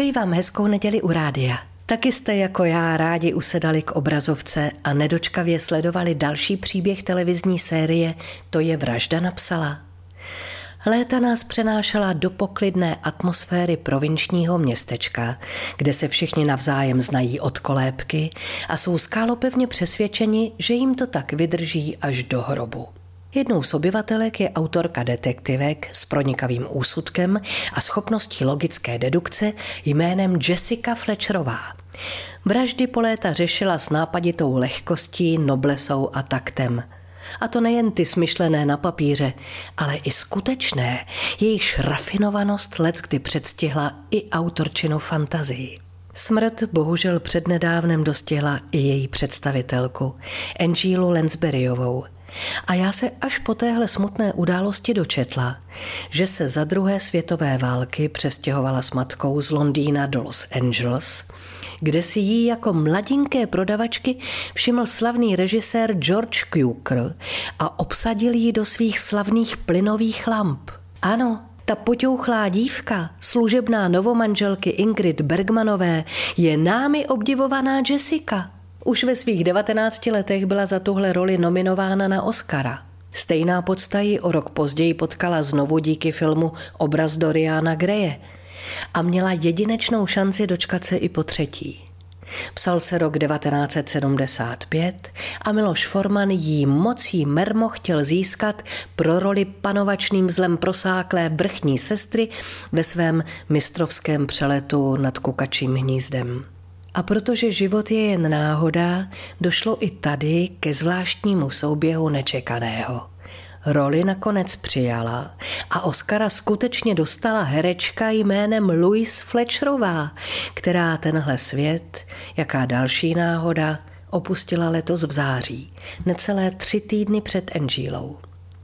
Přeji vám hezkou neděli u rádia. Taky jste jako já rádi usedali k obrazovce a nedočkavě sledovali další příběh televizní série To je vražda napsala. Léta nás přenášela do poklidné atmosféry provinčního městečka, kde se všichni navzájem znají od kolébky a jsou skálopevně přesvědčeni, že jim to tak vydrží až do hrobu. Jednou z obyvatelek je autorka detektivek s pronikavým úsudkem a schopností logické dedukce jménem Jessica Fletcherová. Vraždy po léta řešila s nápaditou lehkostí, noblesou a taktem. A to nejen ty smyšlené na papíře, ale i skutečné, jejichž rafinovanost kdy předstihla i autorčinu fantazii. Smrt bohužel přednedávnem dostihla i její představitelku, Angelu Lansburyovou – a já se až po téhle smutné události dočetla, že se za druhé světové války přestěhovala s matkou z Londýna do Los Angeles, kde si jí jako mladinké prodavačky všiml slavný režisér George Cukor a obsadil ji do svých slavných plynových lamp. Ano, ta poťouchlá dívka, služebná novomanželky Ingrid Bergmanové, je námi obdivovaná Jessica – už ve svých 19 letech byla za tuhle roli nominována na Oscara. Stejná podsta ji o rok později potkala znovu díky filmu Obraz Doriana Greje a měla jedinečnou šanci dočkat se i po třetí. Psal se rok 1975 a Miloš Forman jí mocí mermo chtěl získat pro roli panovačným zlem prosáklé vrchní sestry ve svém mistrovském přeletu nad kukačím hnízdem. A protože život je jen náhoda, došlo i tady ke zvláštnímu souběhu nečekaného. Roli nakonec přijala a Oscara skutečně dostala herečka jménem Louise Fletcherová, která tenhle svět, jaká další náhoda, opustila letos v září, necelé tři týdny před Angelou.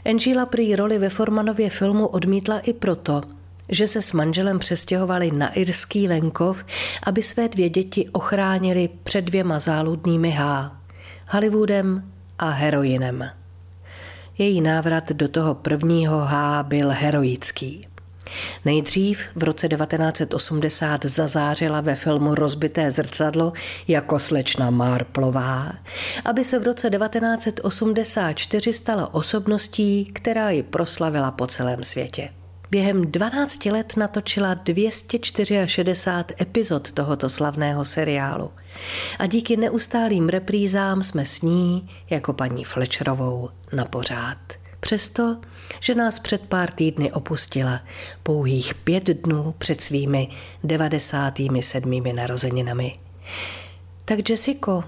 Angela prý roli ve Formanově filmu odmítla i proto, že se s manželem přestěhovali na irský venkov, aby své dvě děti ochránili před dvěma záludnými H. Hollywoodem a heroinem. Její návrat do toho prvního H byl heroický. Nejdřív v roce 1980 zazářila ve filmu Rozbité zrcadlo jako slečna Marplová, aby se v roce 1984 stala osobností, která ji proslavila po celém světě. Během 12 let natočila 264 epizod tohoto slavného seriálu a díky neustálým reprízám jsme s ní jako paní Fletcherovou na pořád. Přesto, že nás před pár týdny opustila pouhých pět dnů před svými 97. narozeninami. Tak Jessico,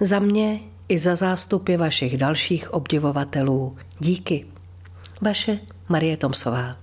za mě i za zástupy vašich dalších obdivovatelů díky. Vaše Marie Tomsová.